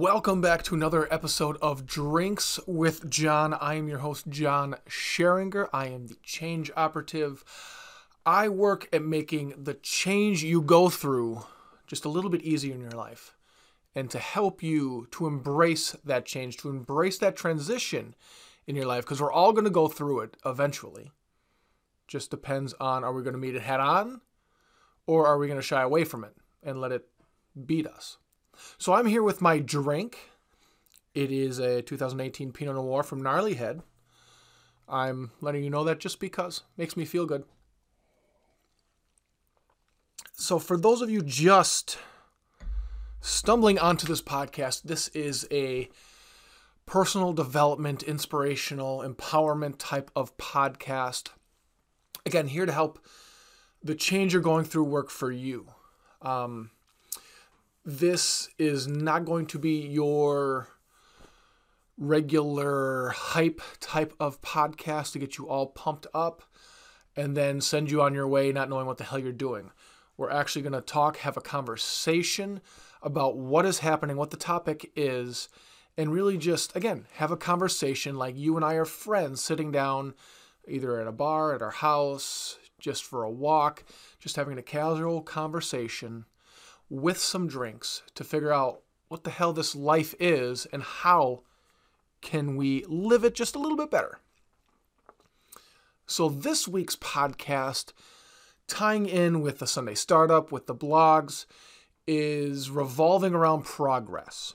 Welcome back to another episode of Drinks with John. I am your host, John Scheringer. I am the change operative. I work at making the change you go through just a little bit easier in your life and to help you to embrace that change, to embrace that transition in your life, because we're all going to go through it eventually. Just depends on are we going to meet it head on or are we going to shy away from it and let it beat us? So I'm here with my drink. It is a 2018 Pinot Noir from Gnarly Head. I'm letting you know that just because makes me feel good. So for those of you just stumbling onto this podcast, this is a personal development, inspirational, empowerment type of podcast. Again, here to help the change you're going through work for you. Um, this is not going to be your regular hype type of podcast to get you all pumped up and then send you on your way not knowing what the hell you're doing. We're actually going to talk, have a conversation about what is happening, what the topic is, and really just, again, have a conversation like you and I are friends sitting down either at a bar, at our house, just for a walk, just having a casual conversation with some drinks to figure out what the hell this life is and how can we live it just a little bit better. So, this week's podcast, tying in with the Sunday Startup, with the blogs, is revolving around progress.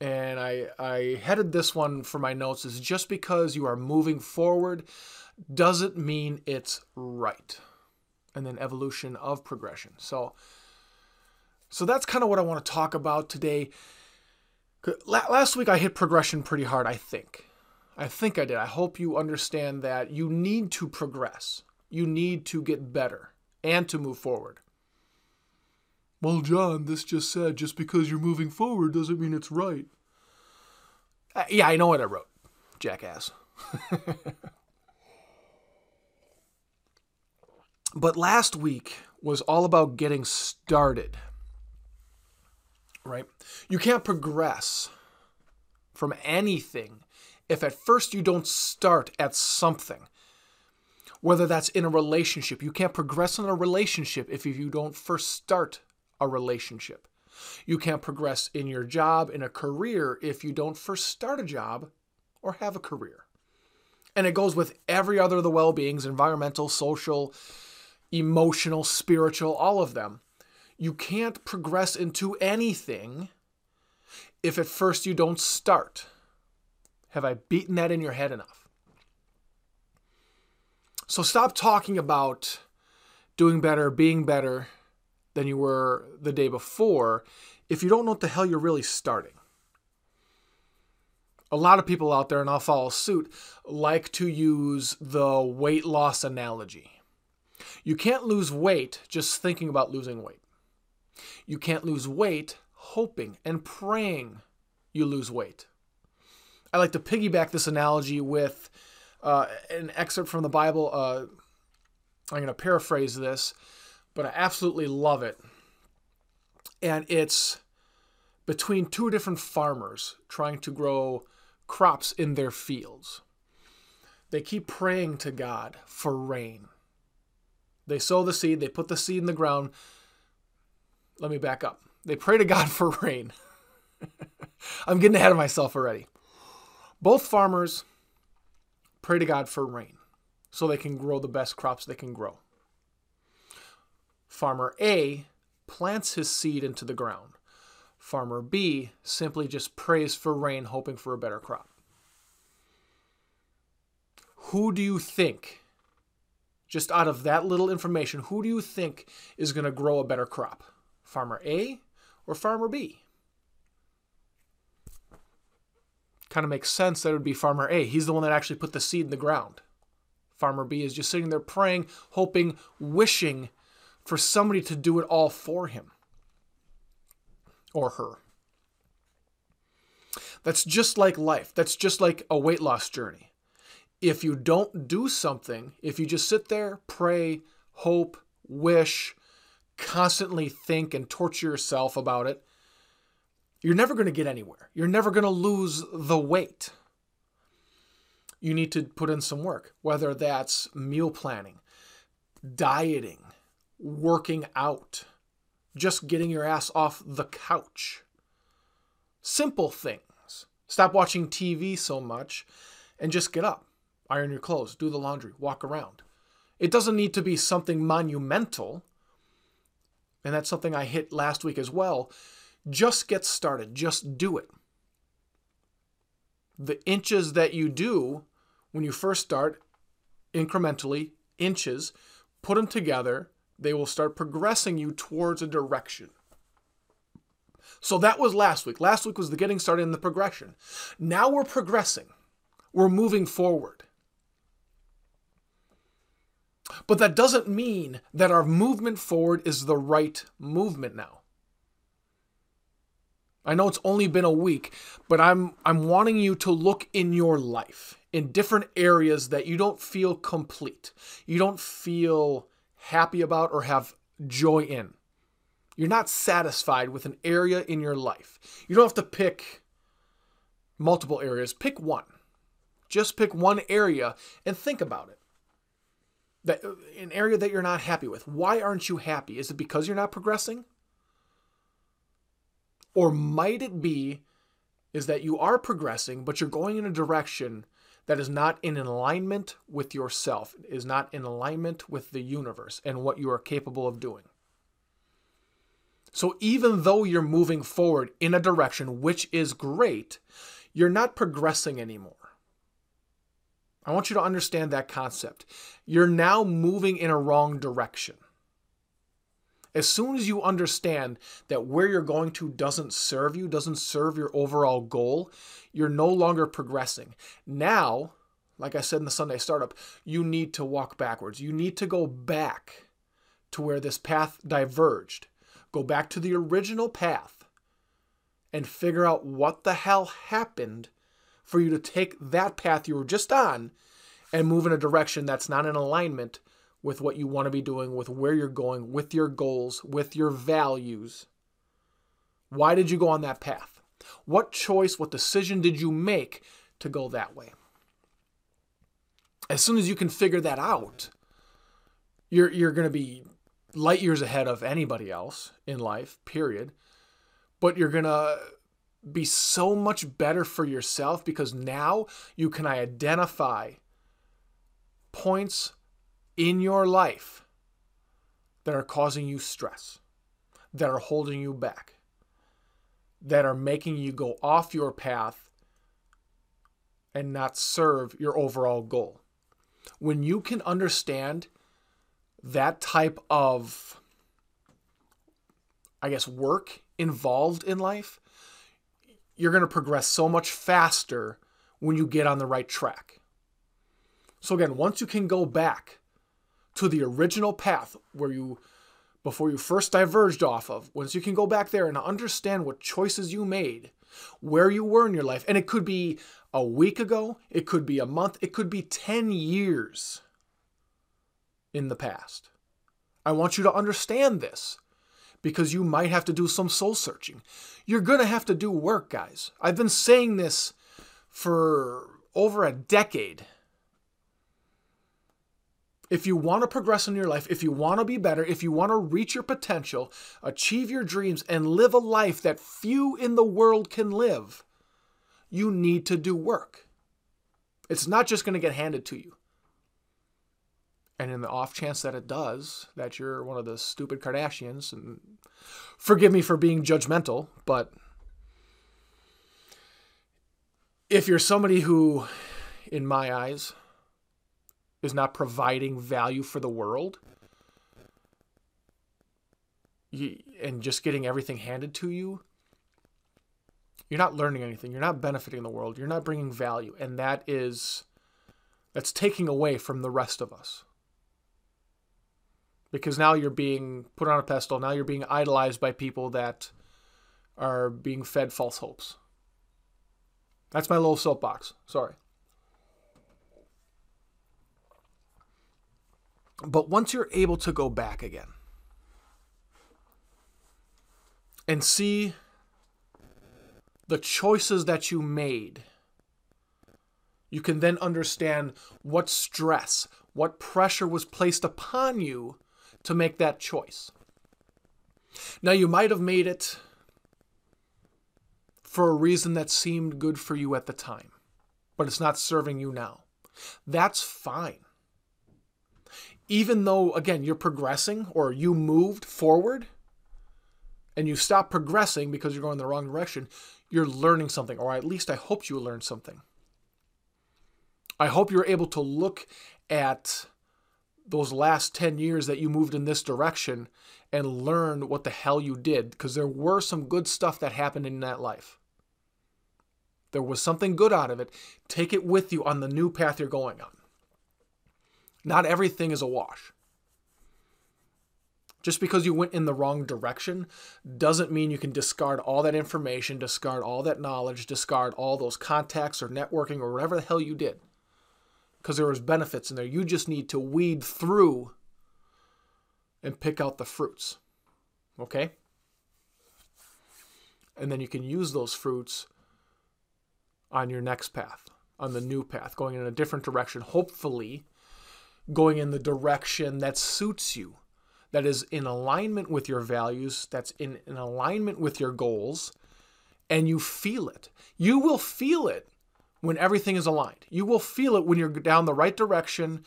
And I, I headed this one for my notes is just because you are moving forward doesn't mean it's right. And then evolution of progression. So, so that's kind of what I want to talk about today. Last week I hit progression pretty hard, I think. I think I did. I hope you understand that you need to progress. You need to get better and to move forward. Well, John, this just said just because you're moving forward doesn't mean it's right. Uh, yeah, I know what I wrote, jackass. but last week was all about getting started right? You can't progress from anything if at first you don't start at something. Whether that's in a relationship, you can't progress in a relationship if you don't first start a relationship. You can't progress in your job, in a career, if you don't first start a job or have a career. And it goes with every other of the well beings environmental, social, emotional, spiritual, all of them. You can't progress into anything if at first you don't start. Have I beaten that in your head enough? So stop talking about doing better, being better than you were the day before if you don't know what the hell you're really starting. A lot of people out there, and I'll follow suit, like to use the weight loss analogy. You can't lose weight just thinking about losing weight. You can't lose weight hoping and praying you lose weight. I like to piggyback this analogy with uh, an excerpt from the Bible. Uh, I'm going to paraphrase this, but I absolutely love it. And it's between two different farmers trying to grow crops in their fields. They keep praying to God for rain. They sow the seed, they put the seed in the ground, let me back up. They pray to God for rain. I'm getting ahead of myself already. Both farmers pray to God for rain so they can grow the best crops they can grow. Farmer A plants his seed into the ground. Farmer B simply just prays for rain, hoping for a better crop. Who do you think, just out of that little information, who do you think is going to grow a better crop? Farmer A or Farmer B? Kind of makes sense that it would be Farmer A. He's the one that actually put the seed in the ground. Farmer B is just sitting there praying, hoping, wishing for somebody to do it all for him or her. That's just like life. That's just like a weight loss journey. If you don't do something, if you just sit there, pray, hope, wish, constantly think and torture yourself about it, you're never going to get anywhere. You're never going to lose the weight. You need to put in some work, whether that's meal planning, dieting, working out, just getting your ass off the couch. Simple things. Stop watching TV so much and just get up, iron your clothes, do the laundry, walk around. It doesn't need to be something monumental. And that's something I hit last week as well. Just get started, just do it. The inches that you do when you first start, incrementally, inches, put them together, they will start progressing you towards a direction. So that was last week. Last week was the getting started and the progression. Now we're progressing, we're moving forward. But that doesn't mean that our movement forward is the right movement now. I know it's only been a week, but I'm I'm wanting you to look in your life in different areas that you don't feel complete. You don't feel happy about or have joy in. You're not satisfied with an area in your life. You don't have to pick multiple areas, pick one. Just pick one area and think about it. That an area that you're not happy with. Why aren't you happy? Is it because you're not progressing? Or might it be is that you are progressing, but you're going in a direction that is not in alignment with yourself, is not in alignment with the universe and what you are capable of doing. So even though you're moving forward in a direction which is great, you're not progressing anymore. I want you to understand that concept. You're now moving in a wrong direction. As soon as you understand that where you're going to doesn't serve you, doesn't serve your overall goal, you're no longer progressing. Now, like I said in the Sunday startup, you need to walk backwards. You need to go back to where this path diverged. Go back to the original path and figure out what the hell happened for you to take that path you were just on and move in a direction that's not in alignment with what you want to be doing, with where you're going, with your goals, with your values. Why did you go on that path? What choice, what decision did you make to go that way? As soon as you can figure that out, you're, you're going to be light years ahead of anybody else in life, period. But you're going to be so much better for yourself because now you can identify points in your life that are causing you stress, that are holding you back, that are making you go off your path and not serve your overall goal. When you can understand that type of, I guess, work involved in life, you're going to progress so much faster when you get on the right track. So, again, once you can go back to the original path where you before you first diverged off of once you can go back there and understand what choices you made where you were in your life and it could be a week ago it could be a month it could be 10 years in the past i want you to understand this because you might have to do some soul searching you're going to have to do work guys i've been saying this for over a decade if you want to progress in your life, if you want to be better, if you want to reach your potential, achieve your dreams, and live a life that few in the world can live, you need to do work. It's not just going to get handed to you. And in the off chance that it does, that you're one of the stupid Kardashians, and forgive me for being judgmental, but if you're somebody who, in my eyes, is not providing value for the world you, and just getting everything handed to you, you're not learning anything. You're not benefiting the world. You're not bringing value. And that is, that's taking away from the rest of us. Because now you're being put on a pedestal. Now you're being idolized by people that are being fed false hopes. That's my little soapbox. Sorry. But once you're able to go back again and see the choices that you made, you can then understand what stress, what pressure was placed upon you to make that choice. Now, you might have made it for a reason that seemed good for you at the time, but it's not serving you now. That's fine. Even though, again, you're progressing or you moved forward and you stop progressing because you're going the wrong direction, you're learning something, or at least I hope you learned something. I hope you're able to look at those last 10 years that you moved in this direction and learn what the hell you did because there were some good stuff that happened in that life. There was something good out of it. Take it with you on the new path you're going on. Not everything is a wash. Just because you went in the wrong direction doesn't mean you can discard all that information, discard all that knowledge, discard all those contacts or networking or whatever the hell you did because there was benefits in there. You just need to weed through and pick out the fruits. Okay? And then you can use those fruits on your next path, on the new path, going in a different direction, hopefully going in the direction that suits you, that is in alignment with your values, that's in, in alignment with your goals, and you feel it. You will feel it when everything is aligned. You will feel it when you're down the right direction,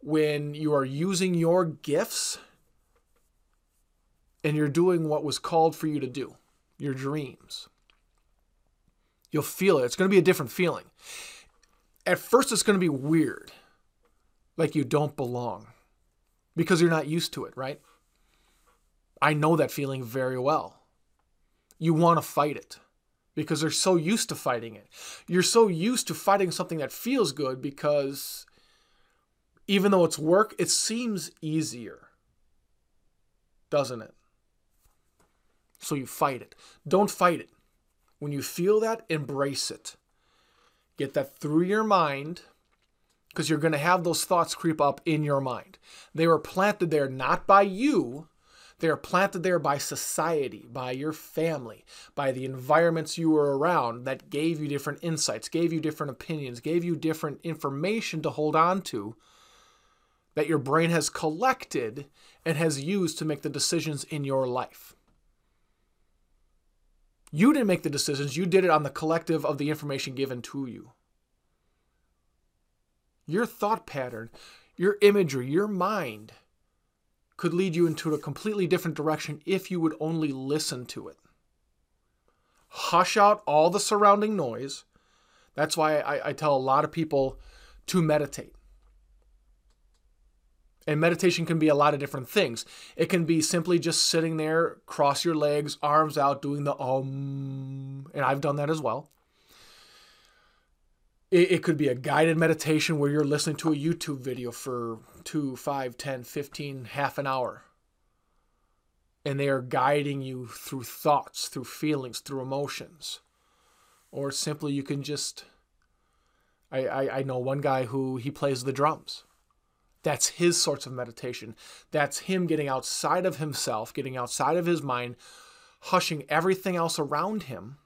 when you are using your gifts and you're doing what was called for you to do, your dreams. You'll feel it. It's going to be a different feeling. At first, it's going to be weird, like you don't belong because you're not used to it, right? I know that feeling very well. You want to fight it because they're so used to fighting it. You're so used to fighting something that feels good because even though it's work, it seems easier, doesn't it? So you fight it. Don't fight it. When you feel that, embrace it. Get that through your mind because you're going to have those thoughts creep up in your mind. They were planted there not by you, they are planted there by society, by your family, by the environments you were around that gave you different insights, gave you different opinions, gave you different information to hold on to that your brain has collected and has used to make the decisions in your life. You didn't make the decisions, you did it on the collective of the information given to you. Your thought pattern, your imagery, your mind could lead you into a completely different direction if you would only listen to it. Hush out all the surrounding noise. That's why I, I tell a lot of people to meditate. And meditation can be a lot of different things. It can be simply just sitting there, cross your legs, arms out, doing the um, and I've done that as well. It, it could be a guided meditation where you're listening to a YouTube video for two, five, ten, fifteen, half an hour. And they are guiding you through thoughts, through feelings, through emotions. Or simply you can just I, I, I know one guy who he plays the drums. That's his sorts of meditation. That's him getting outside of himself, getting outside of his mind, hushing everything else around him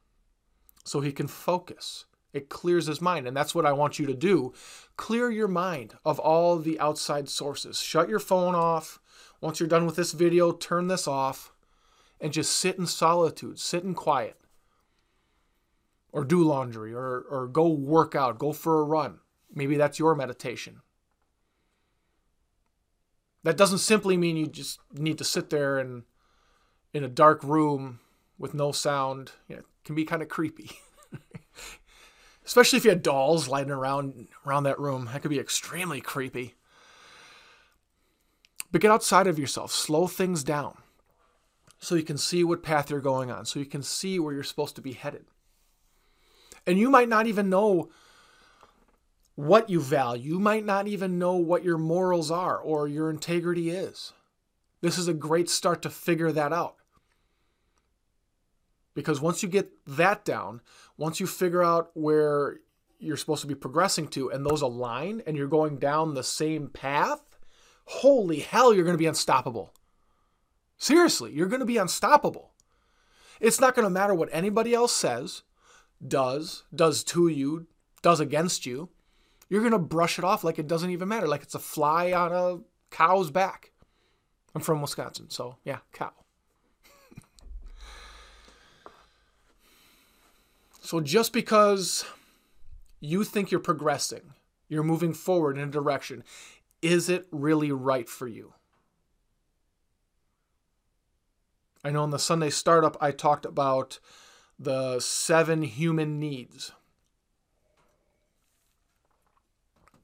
so he can focus. It clears his mind. And that's what I want you to do. Clear your mind of all the outside sources. Shut your phone off. Once you're done with this video, turn this off and just sit in solitude, sit in quiet. Or do laundry, or, or go work out, go for a run. Maybe that's your meditation. That doesn't simply mean you just need to sit there and in a dark room with no sound. You know, it can be kind of creepy. especially if you had dolls lighting around around that room. That could be extremely creepy. But get outside of yourself, slow things down so you can see what path you're going on, so you can see where you're supposed to be headed. And you might not even know what you value. You might not even know what your morals are or your integrity is. This is a great start to figure that out. Because once you get that down, once you figure out where you're supposed to be progressing to and those align and you're going down the same path, holy hell, you're going to be unstoppable. Seriously, you're going to be unstoppable. It's not going to matter what anybody else says. does, does to you, does against you, you're going to brush it off like it doesn't even matter, like it's a fly on a cow's back. I'm from Wisconsin, so yeah, cow. So just because you think you're progressing, you're moving forward in a direction, is it really right for you? I know in the Sunday startup, I talked about the seven human needs.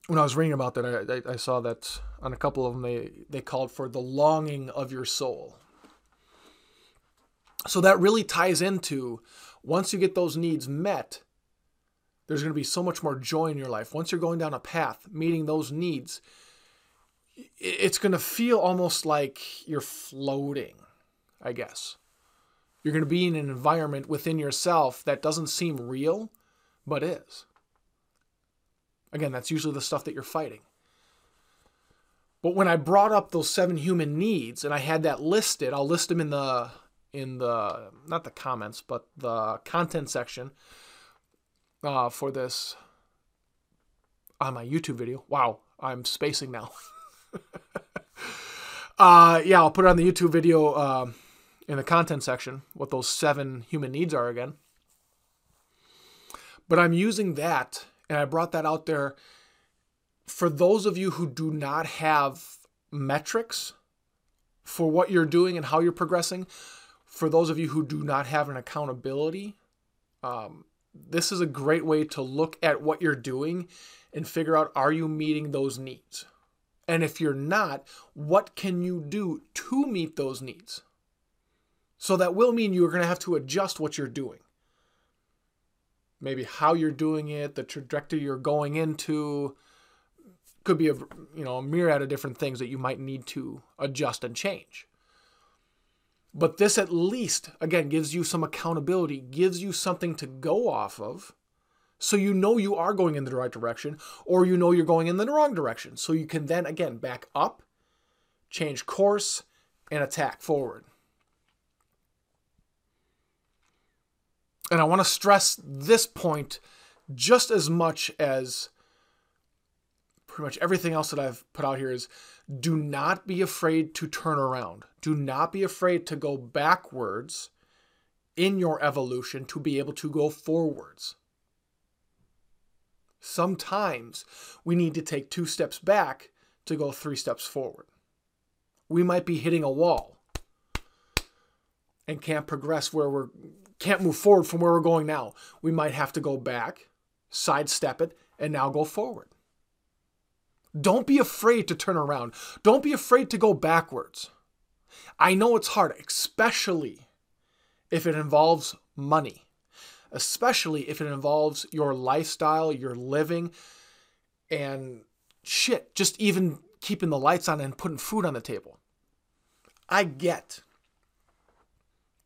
When I was reading about that, I, I, saw that on a couple of them, they, they called for the longing of your soul. So that really ties into once you get those needs met, there's going to be so much more joy in your life. Once you're going down a path, meeting those needs, it's going to feel almost like you're floating I guess. You're going to be in an environment within yourself that doesn't seem real, but is. Again, that's usually the stuff that you're fighting. But when I brought up those seven human needs and I had that listed, I'll list them in the in the not the comments, but the content section uh, for this on my YouTube video. Wow, I'm spacing now. uh, yeah, I'll put it on the YouTube video. Uh, in the content section what those seven human needs are again. But I'm using that, and I brought that out there for those of you who do not have metrics for what you're doing and how you're progressing. For those of you who do not have an accountability, um, this is a great way to look at what you're doing and figure out are you meeting those needs? And if you're not, what can you do to meet those needs? So that will mean you're going to have to adjust what you're doing. Maybe how you're doing it, the trajectory you're going into could be a you know a myriad of different things that you might need to adjust and change. But this at least again gives you some accountability, gives you something to go off of. So you know you are going in the right direction or you know you're going in the wrong direction. So you can then again back up, change course and attack forward. And I want to stress this point just as much as pretty much everything else that I've put out here is do not be afraid to turn around. Do not be afraid to go backwards in your evolution to be able to go forwards. Sometimes we need to take two steps back to go three steps forward. We might be hitting a wall and can't progress where we're can't move forward from where we're going now. We might have to go back, sidestep it, and now go forward. Don't be afraid to turn around. Don't be afraid to go backwards. I know it's hard, especially if it involves money, especially if it involves your lifestyle, your living, and shit, just even keeping the lights on and putting food on the table. I get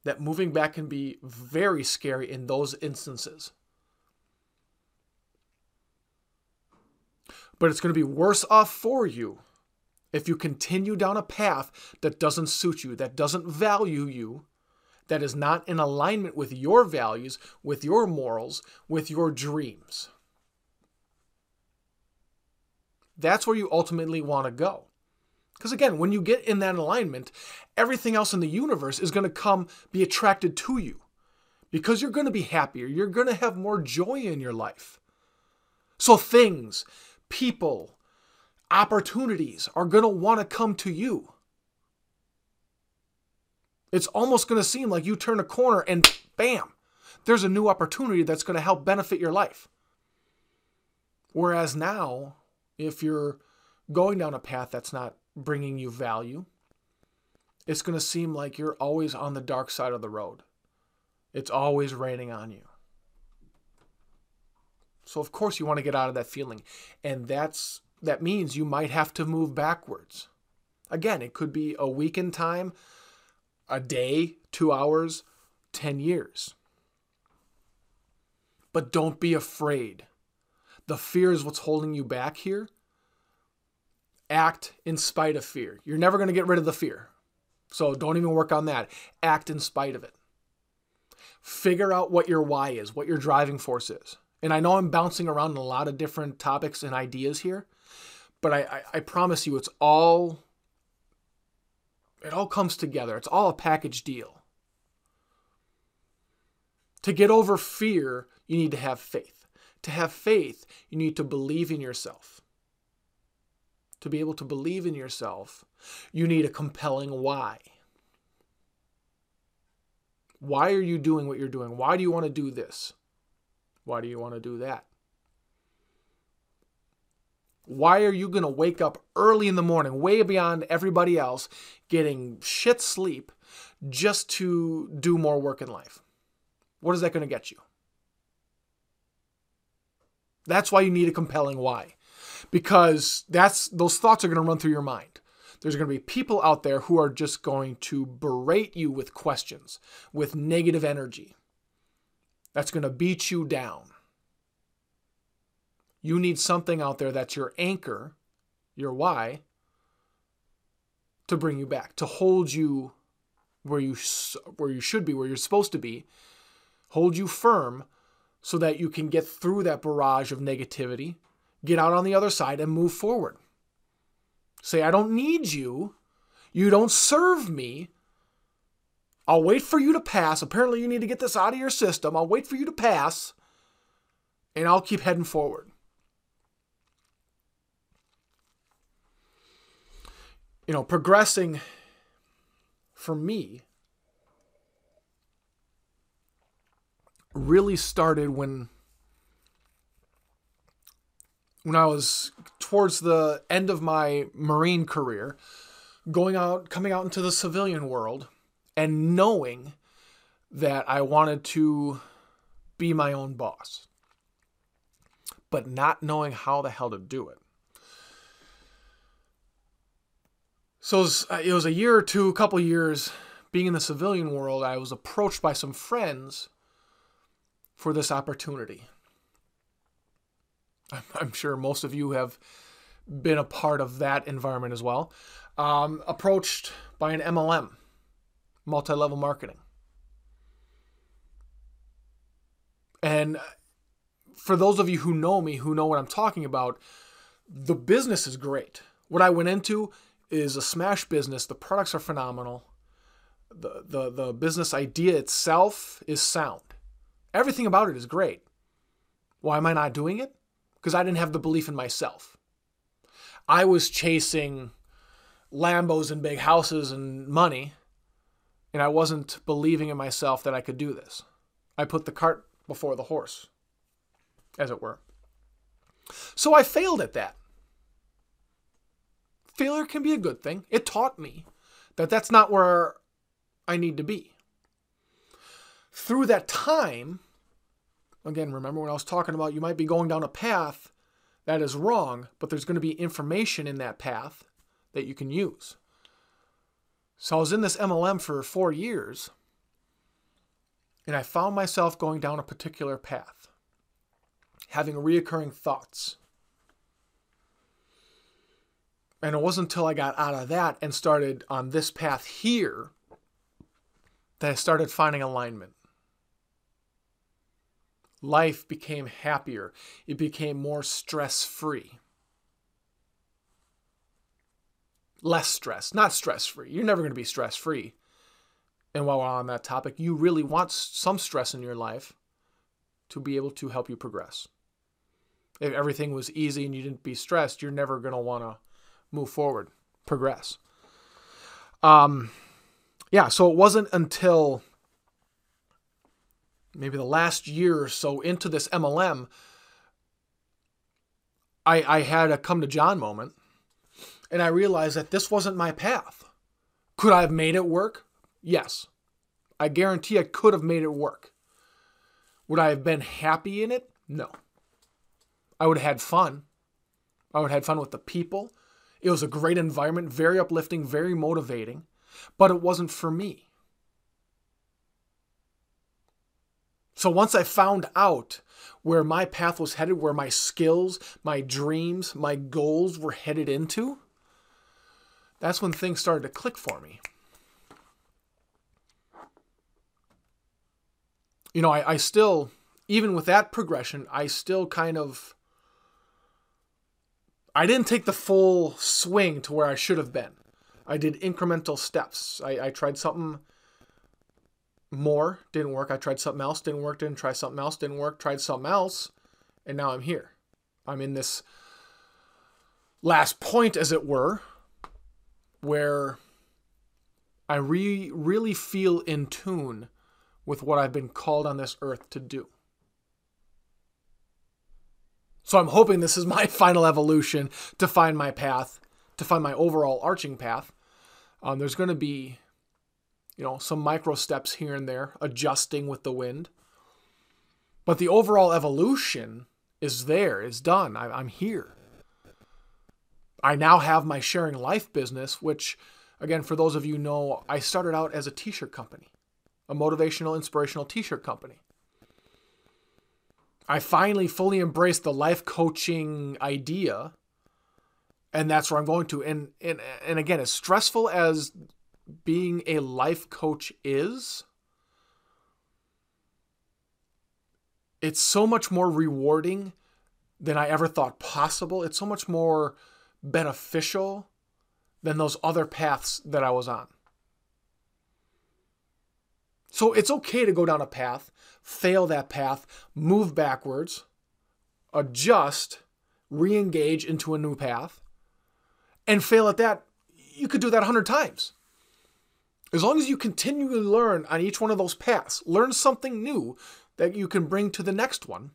that moving back can be very scary in those instances. But it's going to be worse off for you if you continue down a path that doesn't suit you, that doesn't value you, that is not in alignment with your values, with your morals, with your dreams. That's where you ultimately want to go. Because again, when you get in that alignment, everything else in the universe is going to come be attracted to you because you're going to be happier. You're going to have more joy in your life. So things, people, opportunities are going to want to come to you. It's almost going to seem like you turn a corner and bam, there's a new opportunity that's going to help benefit your life. Whereas now, if you're going down a path that's not bringing you value, it's going to seem like you're always on the dark side of the road. It's always raining on you. So of course you want to get out of that feeling. And that's that means you might have to move backwards. Again, it could be a week in time, a day, 2 hours, 10 years. But don't be afraid. The fear is what's holding you back here act in spite of fear. You're never going to get rid of the fear. So don't even work on that. Act in spite of it. Figure out what your why is, what your driving force is. And I know I'm bouncing around a lot of different topics and ideas here, but I, I, I promise you it's all it all comes together. It's all a package deal. To get over fear, you need to have faith. To have faith, you need to believe in yourself. To be able to believe in yourself, you need a compelling why. Why are you doing what you're doing? Why do you want to do this? Why do you want to do that? Why are you going to wake up early in the morning, way beyond everybody else, getting shit sleep just to do more work in life? What is that going to get you? That's why you need a compelling why. Because that's those thoughts are going to run through your mind. There's going to be people out there who are just going to berate you with questions, with negative energy. That's going to beat you down. You need something out there that's your anchor, your why, to bring you back, to hold you where you where you should be, where you're supposed to be, hold you firm so that you can get through that barrage of negativity, get out on the other side and move forward. Say I don't need you. You don't serve me. I'll wait for you to pass. Apparently you need to get this out of your system. I'll wait for you to pass and I'll keep heading forward. you know, progressing for me really started when when I was towards the end of my marine career, going out coming out into the civilian world and knowing that I wanted to be my own boss, but not knowing how the hell to do it. So it was, uh, it was a year or two, a couple years being in the civilian world. I was approached by some friends for this opportunity. I'm sure most of you have been a part of that environment as well. Um, approached by an MLM, multi level marketing. And for those of you who know me, who know what I'm talking about, the business is great. What I went into is a smash business. The products are phenomenal. The, the, the business idea itself is sound. Everything about it is great. Why am I not doing it? Because I didn't have the belief in myself. I was chasing Lambos and big houses and money, and I wasn't believing in myself that I could do this. I put the cart before the horse, as it were. So I failed at that failure can be a good thing. It taught me that that's not where I need to be. Through that time, again, remember when I was talking about you might be going down a path that is wrong, but there's going to be information in that path that you can use. So I was in this MLM for four years, and I found myself going down a particular path, having reoccurring thoughts and it wasn't until I got out of that and started on this path here that I started finding alignment. Life became happier, it became more stress free. Less stress, not stress free. You're never going to be stress free. And while we're on that topic, you really want some stress in your life to be able to help you progress. If everything was easy and you didn't be stressed, you're never going to want to move forward, progress. Um, yeah, so it wasn't until maybe the last year or so into this MLM, I, I had a come to John moment and I realized that this wasn't my path. Could I have made it work? Yes. I guarantee I could have made it work. Would I have been happy in it? No. I would have had fun. I would have had fun with the people. It was a great environment, very uplifting, very motivating, but it wasn't for me. So once I found out where my path was headed, where my skills, my dreams, my goals were headed into, that's when things started to click for me. you know, I, I still, even with that progression, I still kind of, I didn't take the full swing to where I should have been. I did incremental steps. I, I tried something more, didn't work. I tried something else, didn't work, didn't try something else, didn't work, tried something else, and now I'm here. I'm in this last point, as it were, where I re- really feel in tune with what I've been called on this earth to do. So I'm hoping this is my final evolution to find my path, to find my overall arching path. Um, there's going to be, you know, some micro steps here and there, adjusting with the wind. But the overall evolution is there, is done. I, I'm here. I now have my sharing life business, which, again, for those of you know, I started out as a t shirt company, a motivational, inspirational t shirt company. I finally fully embraced the life coaching idea, and that's where I'm going to. And and and again, as stressful as being a life coach is, it's so much more rewarding than I ever thought possible. It's so much more beneficial than those other paths that I was on. So it's okay to go down a path, fail that path, move backwards, adjust, re engage into a new path, and fail at that. You could do that 100 times. As long as you continually learn on each one of those paths, learn something new that you can bring to the next one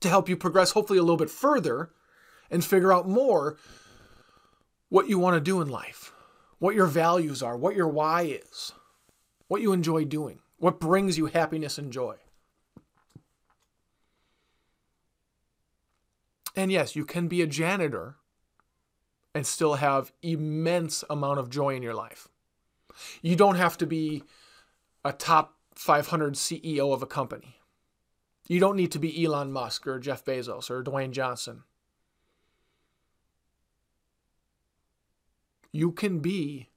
to help you progress, hopefully, a little bit further and figure out more what you want to do in life, what your values are, what your why is, what you enjoy doing, what brings you happiness and joy. And yes, you can be a janitor and still have immense amount of joy in your life. You don't have to be a top 500 CEO of a company. You don't need to be Elon Musk or Jeff Bezos or Dwayne Johnson. You can be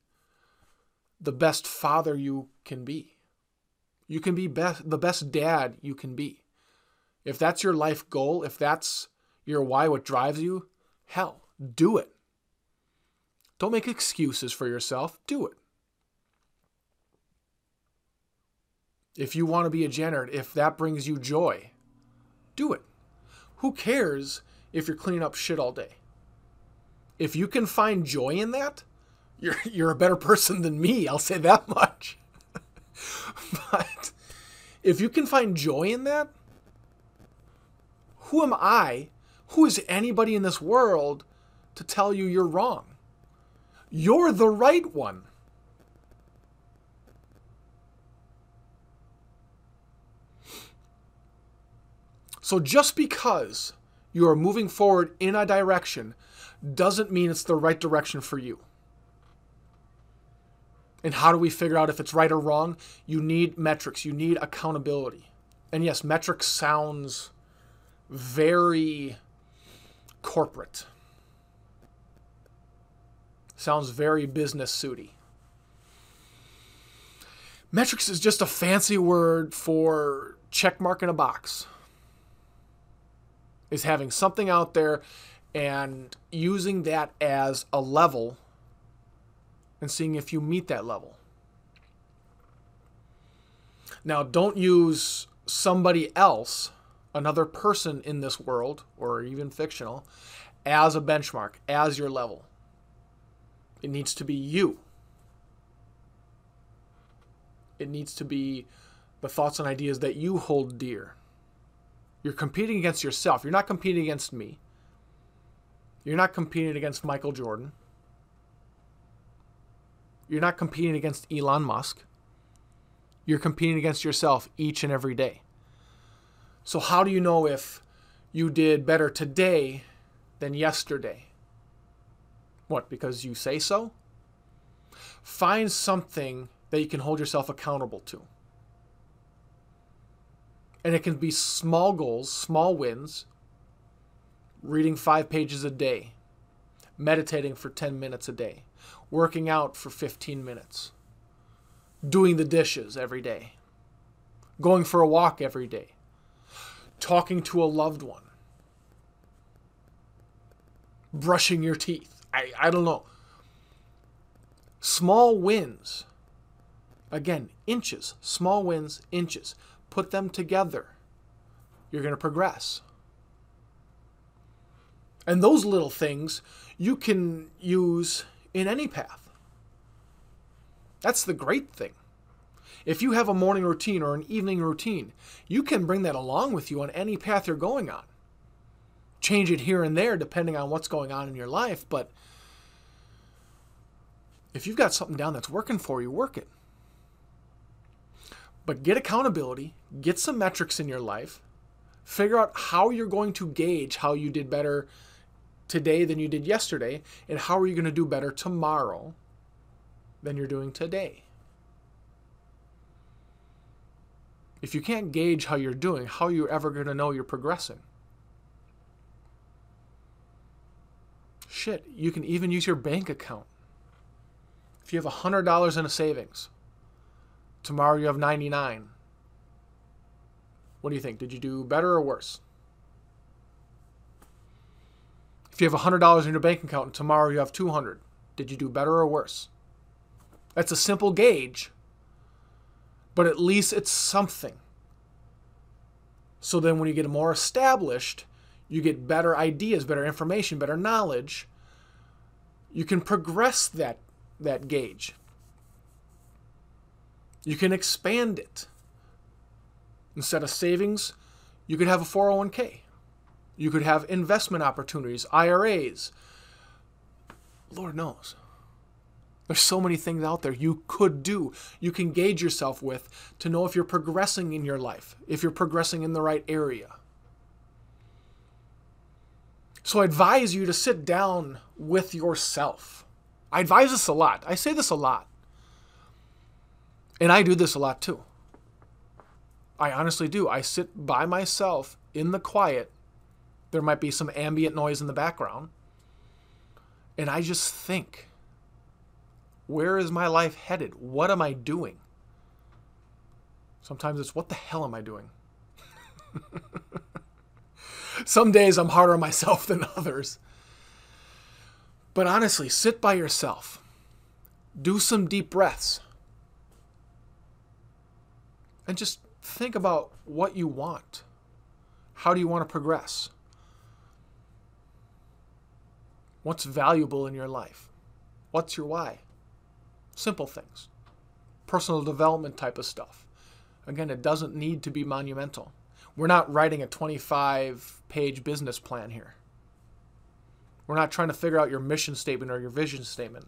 the best father you can be. You can be best, the best dad you can be. If that's your life goal, if that's your why, what drives you, hell, do it. Don't make excuses for yourself. Do it. If you want to be a janitor, if that brings you joy, do it. Who cares if you're cleaning up shit all day? If you can find joy in that, you're you're a better person than me, I'll say that much. but if you can find joy in that, who am I? Who is anybody in this world to tell you you're wrong? You're the right one. So just because you are moving forward in a direction doesn't mean it's the right direction for you. And how do we figure out if it's right or wrong? You need metrics, you need accountability. And yes, metrics sounds very corporate. Sounds very business suity. Metrics is just a fancy word for check mark in a box is having something out there and using that as a level and seeing if you meet that level. Now, don't use somebody else, another person in this world, or even fictional, as a benchmark, as your level. It needs to be you. It needs to be the thoughts and ideas that you hold dear. You're competing against yourself. You're not competing against me. You're not competing against Michael Jordan. You're not competing against Elon Musk. You're competing against yourself each and every day. So, how do you know if you did better today than yesterday? What, because you say so? Find something that you can hold yourself accountable to. And it can be small goals, small wins, reading five pages a day, meditating for 10 minutes a day, working out for 15 minutes, doing the dishes every day, going for a walk every day, talking to a loved one, brushing your teeth. I, I don't know. Small wins. Again, inches, small wins, inches. Put them together. You're going to progress. And those little things you can use in any path. That's the great thing. If you have a morning routine or an evening routine, you can bring that along with you on any path you're going on. Change it here and there depending on what's going on in your life, but if you've got something down that's working for you, work it. But get accountability, get some metrics in your life, figure out how you're going to gauge how you did better today than you did yesterday, and how are you going to do better tomorrow than you're doing today. If you can't gauge how you're doing, how are you ever going to know you're progressing? Shit, you can even use your bank account. If you have $100 in a savings, tomorrow you have 99. What do you think? Did you do better or worse? If you have $100 in your bank account and tomorrow you have 200, did you do better or worse? That's a simple gauge, but at least it's something. So then when you get more established, you get better ideas, better information, better knowledge. You can progress that that gauge. You can expand it. Instead of savings, you could have a 401k. You could have investment opportunities, IRAs. Lord knows. There's so many things out there you could do. You can gauge yourself with to know if you're progressing in your life, if you're progressing in the right area. So I advise you to sit down with yourself. I advise this a lot. I say this a lot. And I do this a lot too. I honestly do. I sit by myself in the quiet. There might be some ambient noise in the background. And I just think where is my life headed? What am I doing? Sometimes it's, what the hell am I doing? Some days I'm harder on myself than others. But honestly, sit by yourself. Do some deep breaths. And just think about what you want. How do you want to progress? What's valuable in your life? What's your why? Simple things. Personal development type of stuff. Again, it doesn't need to be monumental. We're not writing a 25 page business plan here. We're not trying to figure out your mission statement or your vision statement.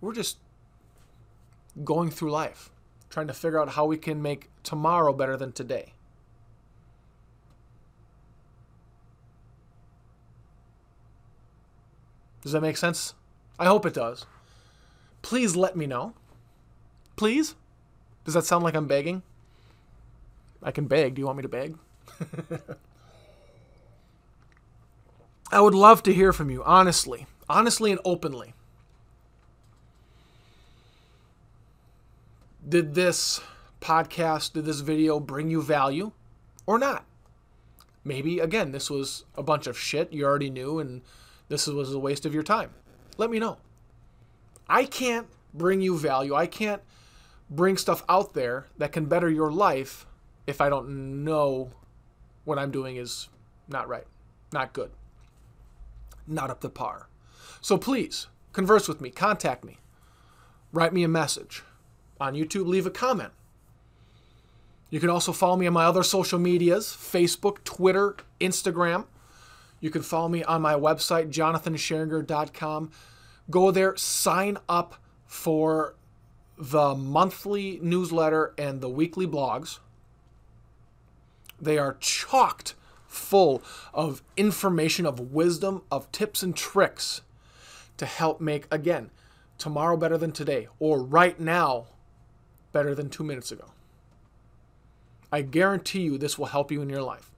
We're just going through life, trying to figure out how we can make tomorrow better than today. Does that make sense? I hope it does. Please let me know. Please? Does that sound like I'm begging? I can beg. Do you want me to beg? I would love to hear from you, honestly. Honestly and openly. Did this podcast, did this video bring you value or not? Maybe, again, this was a bunch of shit you already knew and this was a waste of your time let me know. I can't bring you value. I can't bring stuff out there that can better your life if I don't know what I'm doing is not right, not good, not up to par. So please converse with me, contact me, write me a message. On YouTube, leave a comment. You can also follow me on my other social medias Facebook, Twitter, Instagram. You can follow me on my website, jonathanscheringer.com. Go there, sign up for the monthly newsletter and the weekly blogs. They are chocked full of information, of wisdom, of tips and tricks to help make, again, tomorrow better than today, or right now better than two minutes ago. I guarantee you this will help you in your life.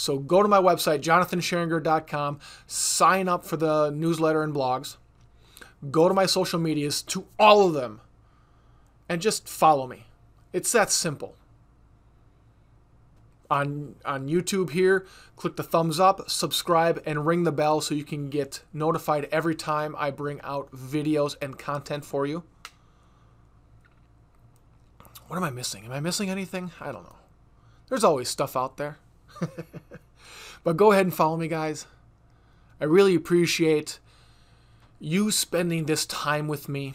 So go to my website, jonathanscheringer.com, sign up for the newsletter and blogs, go to my social medias, to all of them, and just follow me. It's that simple. On on YouTube here, click the thumbs up, subscribe and ring the bell so you can get notified every time I bring out videos and content for you. What am I missing? Am I missing anything? I don't know. There's always stuff out there. but go ahead and follow me, guys. I really appreciate you spending this time with me.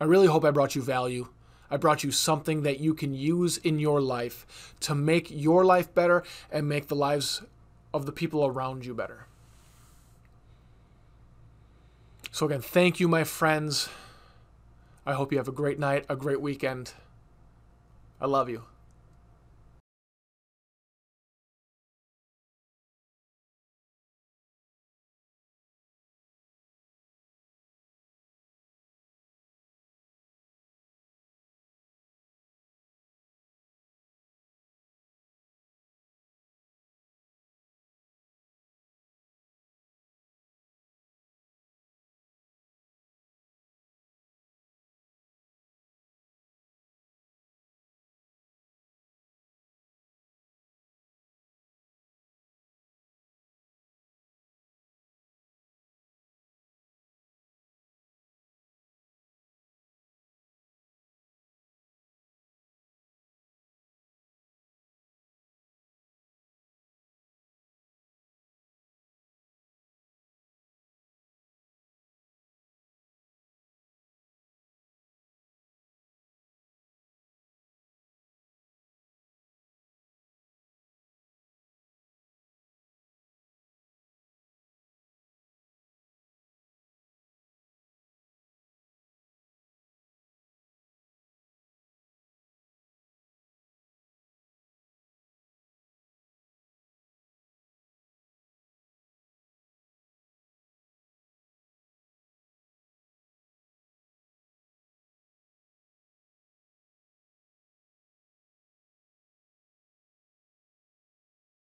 I really hope I brought you value. I brought you something that you can use in your life to make your life better and make the lives of the people around you better. So, again, thank you, my friends. I hope you have a great night, a great weekend. I love you.